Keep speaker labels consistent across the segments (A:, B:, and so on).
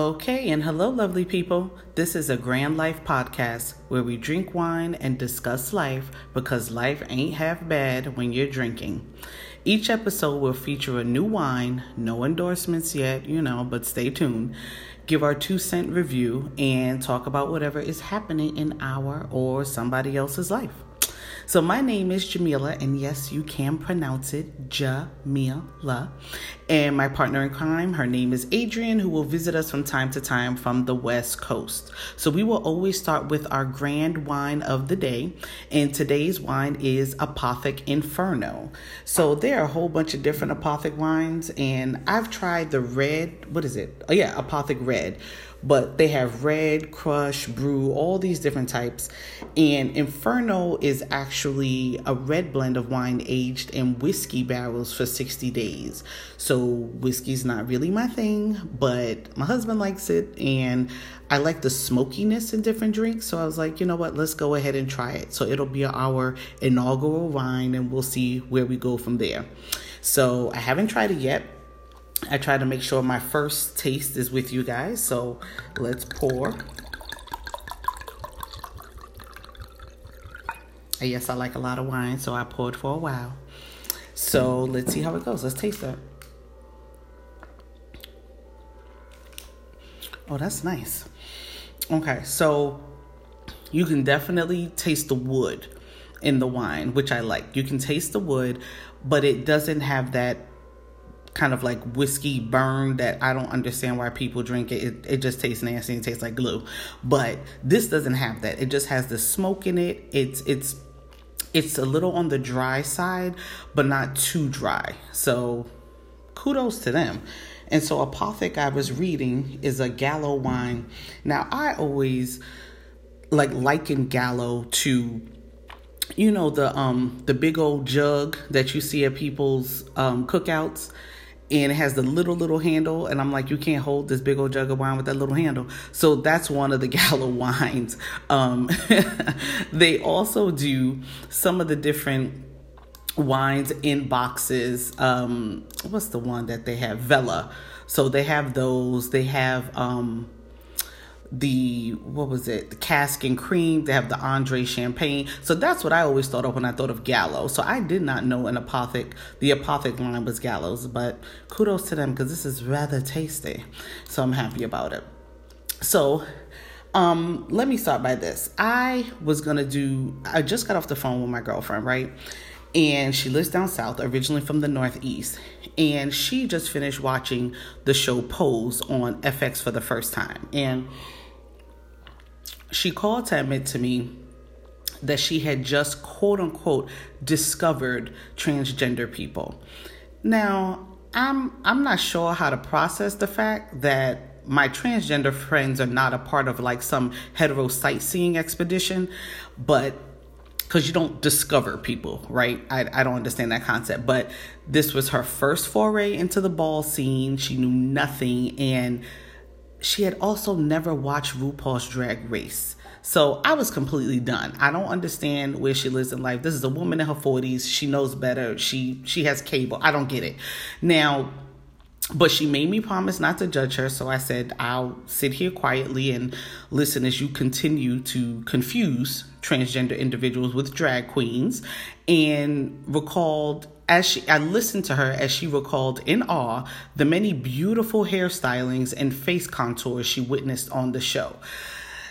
A: Okay, and hello, lovely people. This is a Grand Life podcast where we drink wine and discuss life because life ain't half bad when you're drinking. Each episode will feature a new wine, no endorsements yet, you know, but stay tuned. Give our two cent review and talk about whatever is happening in our or somebody else's life. So my name is Jamila, and yes, you can pronounce it Jamila. And my partner in crime, her name is Adrian, who will visit us from time to time from the West Coast. So we will always start with our grand wine of the day, and today's wine is Apothic Inferno. So there are a whole bunch of different Apothic wines, and I've tried the red. What is it? Oh yeah, Apothic Red but they have red, crush, brew, all these different types. And Inferno is actually a red blend of wine aged in whiskey barrels for 60 days. So, whiskey's not really my thing, but my husband likes it, and I like the smokiness in different drinks. So, I was like, you know what, let's go ahead and try it. So, it'll be our inaugural wine, and we'll see where we go from there. So, I haven't tried it yet I try to make sure my first taste is with you guys. So let's pour. Yes, I like a lot of wine, so I poured for a while. So let's see how it goes. Let's taste it. Oh, that's nice. Okay, so you can definitely taste the wood in the wine, which I like. You can taste the wood, but it doesn't have that kind of like whiskey burn that I don't understand why people drink it. It, it just tastes nasty and tastes like glue. But this doesn't have that. It just has the smoke in it. It's it's it's a little on the dry side, but not too dry. So kudos to them. And so Apothic I was reading is a Gallo wine. Now I always like liken Gallo to you know the um the big old jug that you see at people's um cookouts and it has the little little handle and i'm like you can't hold this big old jug of wine with that little handle. So that's one of the Gallo wines. Um, they also do some of the different wines in boxes. Um, what's the one that they have? Vella. So they have those. They have um, the what was it the cask and cream they have the andre champagne. So that's what i always thought of when i thought of gallo. So i did not know an apothic the apothic line was Gallo's but kudos to them because this is rather tasty. So i'm happy about it. So um let me start by this. I was gonna do i just got off the phone with my girlfriend right? And she lives down south originally from the northeast. And she just finished watching the show pose on fx for the first time. And she called to admit to me that she had just quote unquote discovered transgender people. Now, I'm I'm not sure how to process the fact that my transgender friends are not a part of like some hetero sightseeing expedition, but because you don't discover people, right? I, I don't understand that concept. But this was her first foray into the ball scene. She knew nothing and she had also never watched RuPaul's Drag Race. So I was completely done. I don't understand where she lives in life. This is a woman in her 40s. She knows better. She she has cable. I don't get it. Now, but she made me promise not to judge her, so I said I'll sit here quietly and listen as you continue to confuse transgender individuals with drag queens and recalled as she I listened to her as she recalled in awe the many beautiful hairstylings and face contours she witnessed on the show.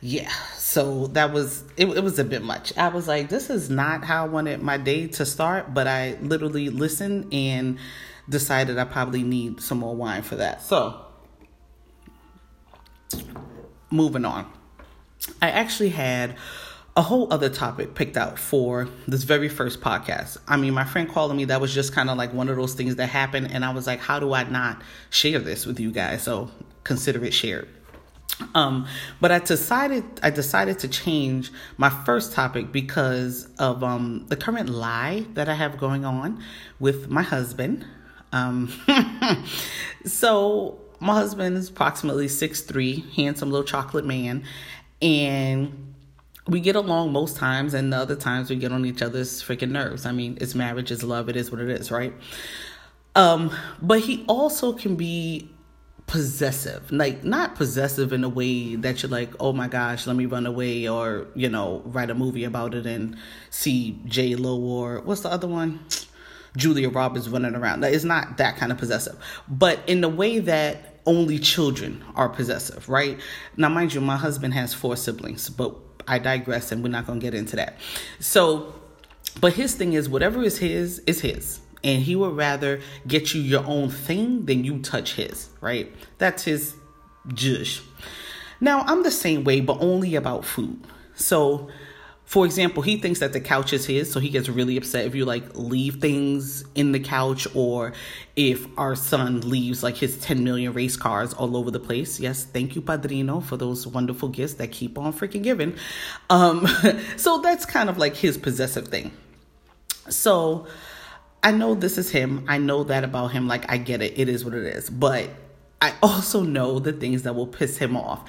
A: Yeah, so that was it, it was a bit much. I was like this is not how I wanted my day to start, but I literally listened and decided I probably need some more wine for that. So, moving on. I actually had a whole other topic picked out for this very first podcast. I mean, my friend calling me, that was just kind of like one of those things that happened. And I was like, how do I not share this with you guys? So consider it shared. Um, but I decided I decided to change my first topic because of um, the current lie that I have going on with my husband. Um, so my husband is approximately six three, handsome little chocolate man, and we get along most times, and the other times we get on each other's freaking nerves. I mean, it's marriage, it's love, it is what it is, right? Um, but he also can be possessive like not possessive in a way that you're like oh my gosh let me run away or you know write a movie about it and see j lo or what's the other one julia roberts running around it's not that kind of possessive but in the way that only children are possessive right now mind you my husband has four siblings but i digress and we're not going to get into that so but his thing is whatever is his is his and he would rather get you your own thing than you touch his, right? That's his jush. Now, I'm the same way, but only about food. So, for example, he thinks that the couch is his, so he gets really upset if you like leave things in the couch or if our son leaves like his 10 million race cars all over the place. Yes, thank you, Padrino, for those wonderful gifts that keep on freaking giving. Um, so that's kind of like his possessive thing. So, I know this is him. I know that about him. Like, I get it. It is what it is. But I also know the things that will piss him off.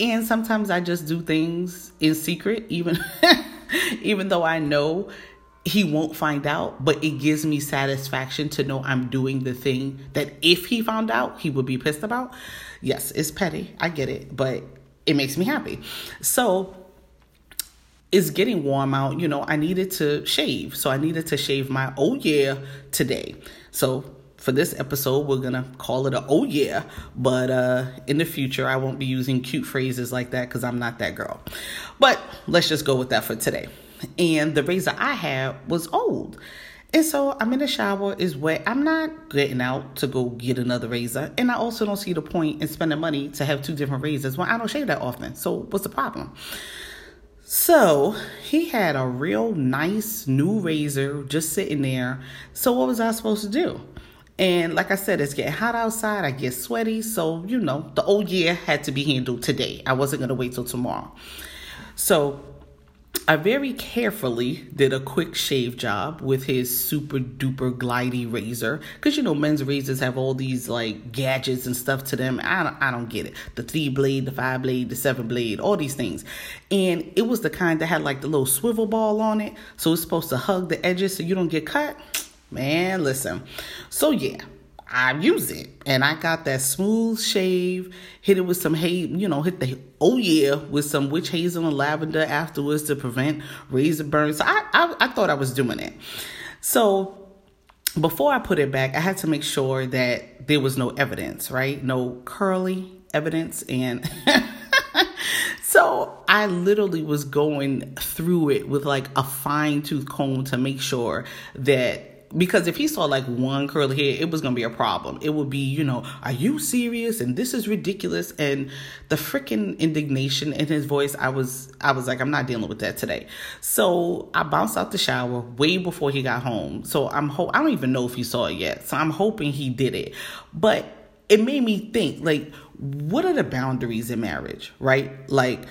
A: And sometimes I just do things in secret, even even though I know he won't find out, but it gives me satisfaction to know I'm doing the thing that if he found out, he would be pissed about. Yes, it's petty. I get it, but it makes me happy. So it's getting warm out, you know, I needed to shave. So I needed to shave my oh yeah today. So for this episode, we're gonna call it a oh yeah, but uh in the future I won't be using cute phrases like that because I'm not that girl. But let's just go with that for today. And the razor I had was old. And so I'm in the shower, is wet. I'm not getting out to go get another razor. And I also don't see the point in spending money to have two different razors when I don't shave that often. So what's the problem? So he had a real nice new razor just sitting there. So what was I supposed to do? And like I said, it's getting hot outside. I get sweaty. So, you know, the old year had to be handled today. I wasn't going to wait till tomorrow. So I very carefully did a quick shave job with his super duper glidey razor because you know men's razors have all these like gadgets and stuff to them. I don't, I don't get it. The three blade, the five blade, the seven blade, all these things, and it was the kind that had like the little swivel ball on it, so it's supposed to hug the edges so you don't get cut. Man, listen. So yeah, I use it. And I got that smooth shave, hit it with some hay, you know, hit the oh yeah with some witch hazel and lavender afterwards to prevent razor burns. So I, I, I thought I was doing it. So before I put it back, I had to make sure that there was no evidence, right? No curly evidence. And so I literally was going through it with like a fine tooth comb to make sure that because if he saw like one curly hair, it was gonna be a problem. It would be, you know, are you serious? And this is ridiculous. And the freaking indignation in his voice, I was, I was like, I'm not dealing with that today. So I bounced out the shower way before he got home. So I'm, ho- I don't even know if he saw it yet. So I'm hoping he did it. But it made me think, like, what are the boundaries in marriage, right? Like,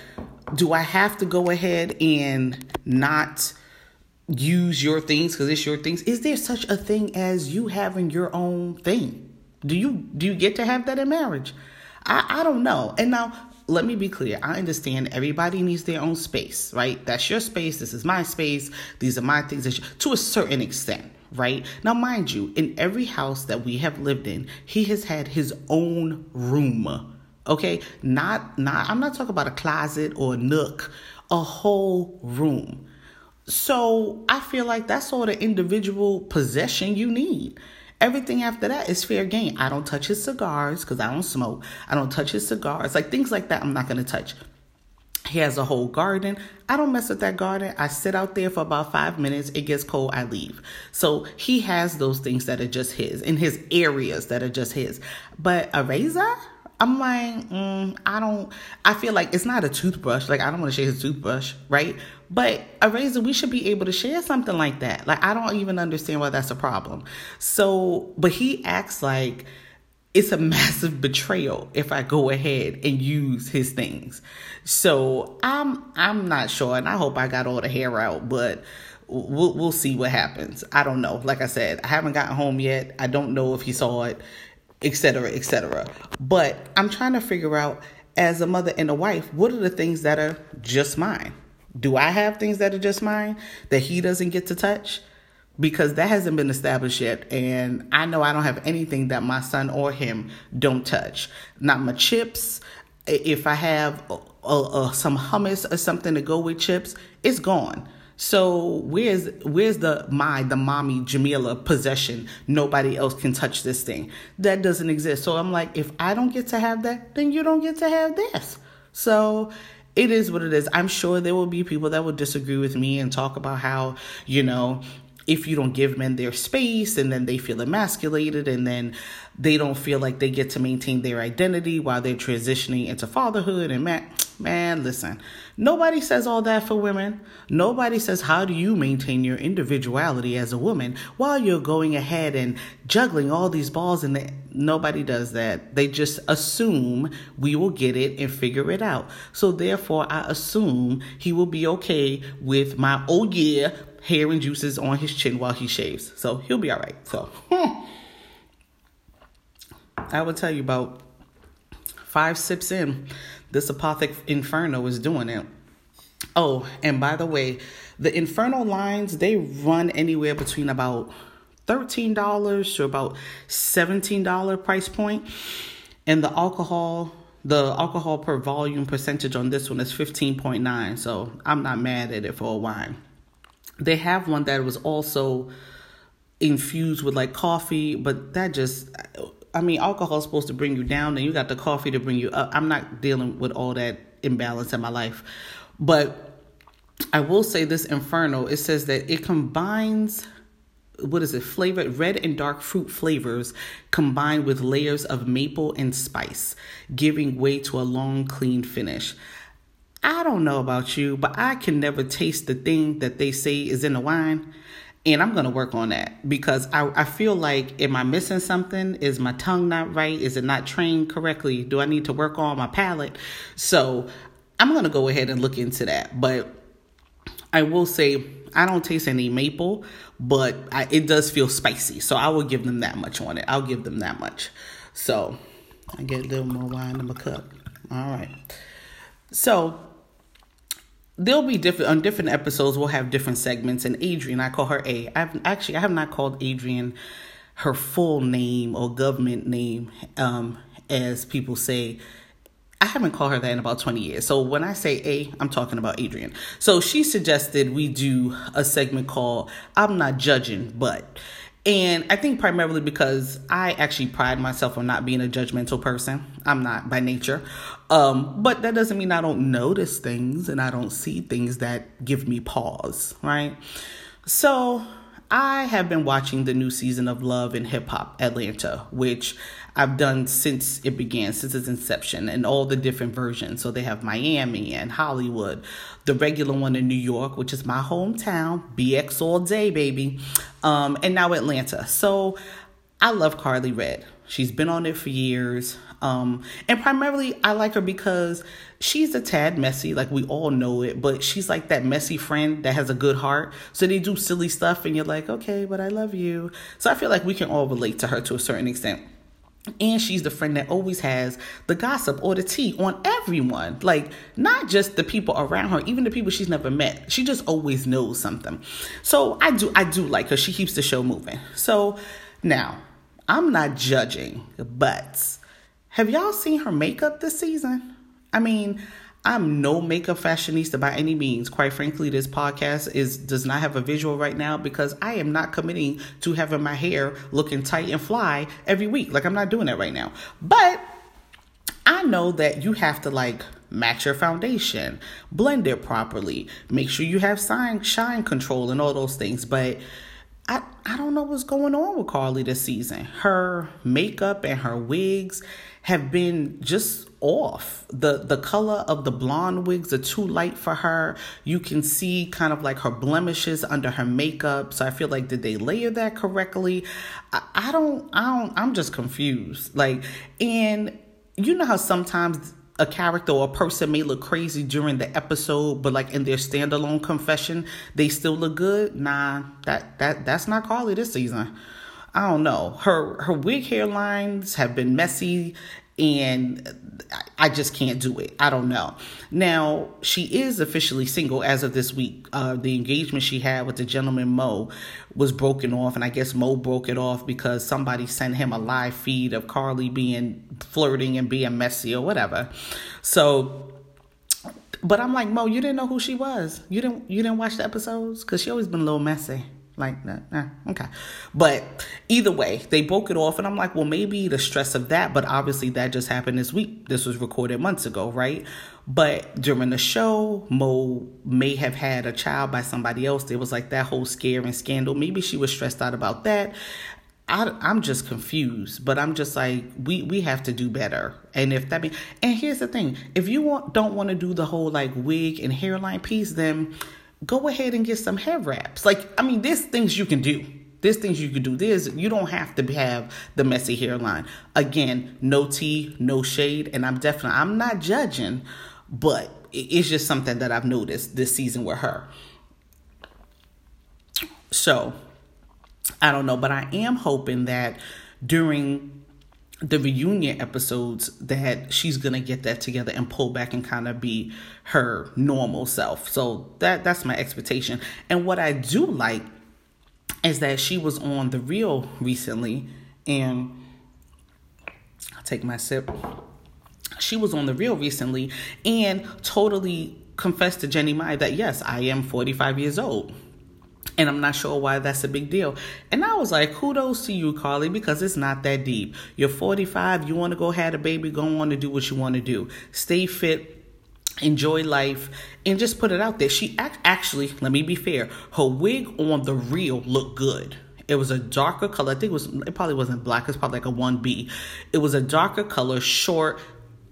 A: do I have to go ahead and not use your things because it's your things. Is there such a thing as you having your own thing? Do you do you get to have that in marriage? I i don't know. And now let me be clear. I understand everybody needs their own space right? That's your space. This is my space. These are my things to a certain extent right? Now mind you in every house that we have lived in he has had his own room okay? Not not i'm not talking about a closet or a nook a whole room so I feel like that's all the individual possession you need. Everything after that is fair game. I don't touch his cigars because I don't smoke. I don't touch his cigars. Like things like that, I'm not going to touch. He has a whole garden. I don't mess with that garden. I sit out there for about five minutes. It gets cold. I leave. So he has those things that are just his in his areas that are just his. But a razor? I'm like, mm, I don't, I feel like it's not a toothbrush. Like, I don't want to share his toothbrush, right? But a razor, we should be able to share something like that. Like, I don't even understand why that's a problem. So, but he acts like it's a massive betrayal if I go ahead and use his things. So, I'm, I'm not sure. And I hope I got all the hair out, but we'll, we'll see what happens. I don't know. Like I said, I haven't gotten home yet. I don't know if he saw it etc., etc. But I'm trying to figure out, as a mother and a wife, what are the things that are just mine? Do I have things that are just mine that he doesn't get to touch? because that hasn't been established yet. And I know I don't have anything that my son or him don't touch. Not my chips. If I have some hummus or something to go with chips, it's gone. So where's where's the my the mommy Jamila possession? Nobody else can touch this thing. That doesn't exist. So I'm like, if I don't get to have that, then you don't get to have this. So it is what it is. I'm sure there will be people that will disagree with me and talk about how, you know, if you don't give men their space and then they feel emasculated and then they don't feel like they get to maintain their identity while they're transitioning into fatherhood and man man listen nobody says all that for women. Nobody says how do you maintain your individuality as a woman while you're going ahead and juggling all these balls and nobody does that. They just assume we will get it and figure it out. So therefore i assume he will be okay with my oh yeah hair and juices on his chin while he shaves. So he'll be all right. So hmm. I will tell you about five sips in, this apothic inferno is doing it. Oh, and by the way, the inferno lines they run anywhere between about $13 to about $17 price point. And the alcohol, the alcohol per volume percentage on this one is 15.9. So I'm not mad at it for a wine they have one that was also infused with like coffee, but that just I mean, alcohol is supposed to bring you down, and you got the coffee to bring you up. I'm not dealing with all that imbalance in my life, but I will say this Inferno. It says that it combines what is it flavored red and dark fruit flavors combined with layers of maple and spice, giving way to a long, clean finish. I don't know about you, but I can never taste the thing that they say is in the wine. And I'm going to work on that because I, I feel like, am I missing something? Is my tongue not right? Is it not trained correctly? Do I need to work on my palate? So I'm going to go ahead and look into that. But I will say, I don't taste any maple, but I, it does feel spicy. So I will give them that much on it. I'll give them that much. So I get a little more wine in my cup. All right. So there'll be different on different episodes we'll have different segments and adrian i call her a i've actually i have not called adrian her full name or government name um, as people say I haven't called her that in about 20 years. So when I say A, I'm talking about Adrian. So she suggested we do a segment called I'm Not Judging, but. And I think primarily because I actually pride myself on not being a judgmental person. I'm not by nature. Um, but that doesn't mean I don't notice things and I don't see things that give me pause, right? So I have been watching the new season of Love and Hip Hop Atlanta, which I've done since it began, since its inception, and all the different versions. So they have Miami and Hollywood, the regular one in New York, which is my hometown, BX all day, baby, um, and now Atlanta. So I love Karlie Redd. She's been on it for years. Um, and primarily, I like her because she's a tad messy, like we all know it, but she's like that messy friend that has a good heart. So they do silly stuff, and you're like, okay, but I love you. So I feel like we can all relate to her to a certain extent. And she's the friend that always has the gossip or the tea on everyone. Like, not just the people around her, even the people she's never met. She just always knows something. So I do I do like her. She keeps the show moving. So now, I'm not judging, but have y'all seen her makeup this season? I mean, I'm no makeup fashionista by any means. Quite frankly, this podcast is does not have a visual right now because I am not committing to having my hair looking tight and fly every week. Like I'm not doing that right now. But I know that you have to like match your foundation, blend it properly, make sure you have shine shine control and all those things. But I, I don't know what's going on with Karlie this season. Her makeup and her wigs have been just off. The the color of the blonde wigs are too light for her. You can see kind of like her blemishes under her makeup. So I feel like did they layer that correctly? I, I don't I don't I'm just confused. Like and you know how sometimes a character or a person may look crazy during the episode, but like in their standalone confession, they still look good. Nah, that that that's not Karlie this season. I don't know. Her her wig hairlines have been messy and I just can't do it. I don't know. Now, she is officially single as of this week. Uh, the engagement she had with the gentleman Mo was broken off, and I guess Mo broke it off because somebody sent him a live feed of Karlie being flirting and being messy or whatever. So, but I'm like Mo, you didn't know who she was. You didn't. You didn't watch the episodes because she always been a little messy like that. Eh, okay. But either way, they broke it off. And I'm like, well, maybe the stress of that, but obviously that just happened this week. This was recorded months ago, right? But during the show, Mo may have had a child by somebody else. There was like that whole scare and scandal. Maybe she was stressed out about that. I, am just confused, but I'm just like we we have to do better. And if that means, and here's the thing: if you want don't want to do the whole like wig and hairline piece, then go ahead and get some hair wraps. Like, I mean, there's things you can do. There's things you can do. There's you don't have to have the messy hairline. Again, no tea, no shade, and I'm definitely I'm not judging, but it's just something that I've noticed this season with her. So, I don't know, but I am hoping that during the reunion episodes that she's gonna get that together and pull back and kind of be her normal self. So that that's my expectation. And what I do like is that she was on the real recently and I'll take my sip. She was on the real recently and totally confessed to Jeannie Mai that yes, I am 45 years old. And I'm not sure why that's a big deal. And I was like, kudos to you, Karlie, because it's not that deep. You're 45, you want to go have a baby, go on and do what you want to do. Stay fit, enjoy life, and just put it out there. She act- actually, let me be fair, her wig on the real looked good. It was a darker color. I think it was, it probably wasn't black, it's probably like a 1B. It was a darker color, short,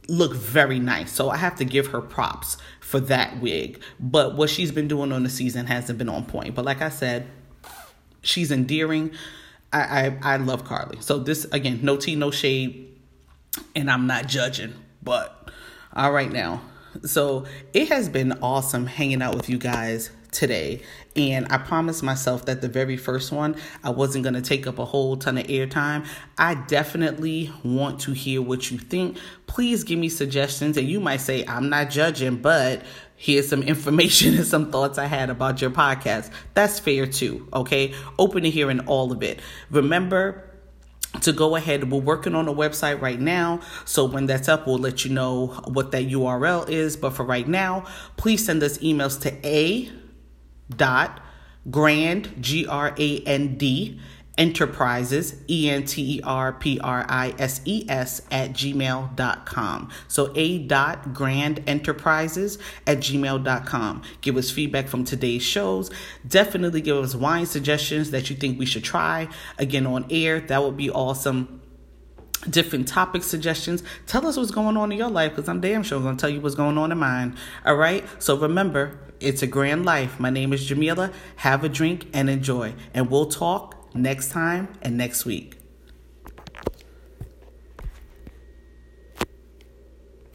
A: looked very nice. So I have to give her props for that wig. But what she's been doing on the season hasn't been on point. But like I said, she's endearing. I, I, I love Karlie. So this again, no tea, no shade, and I'm not judging. But all right now. So it has been awesome hanging out with you guys today. And I promised myself that the very first one, I wasn't going to take up a whole ton of airtime. I definitely want to hear what you think. Please give me suggestions. And you might say, I'm not judging, but here's some information and some thoughts I had about your podcast. That's fair too, okay? Open to hearing all of it. Remember, to go ahead. We're working on a website right now. So when that's up, we'll let you know what that URL is. But for right now, please send us emails to A dot grand G R A N D enterprises E N T E R P R I S E S at gmail.com. So a dot grand enterprises at gmail.com. Give us feedback from today's shows. Definitely give us wine suggestions that you think we should try again on air. That would be awesome different topic suggestions. Tell us what's going on in your life because I'm damn sure going to tell you what's going on in mine. All right? So remember, it's a grand life. My name is Jamila. Have a drink and enjoy. And we'll talk next time and next week.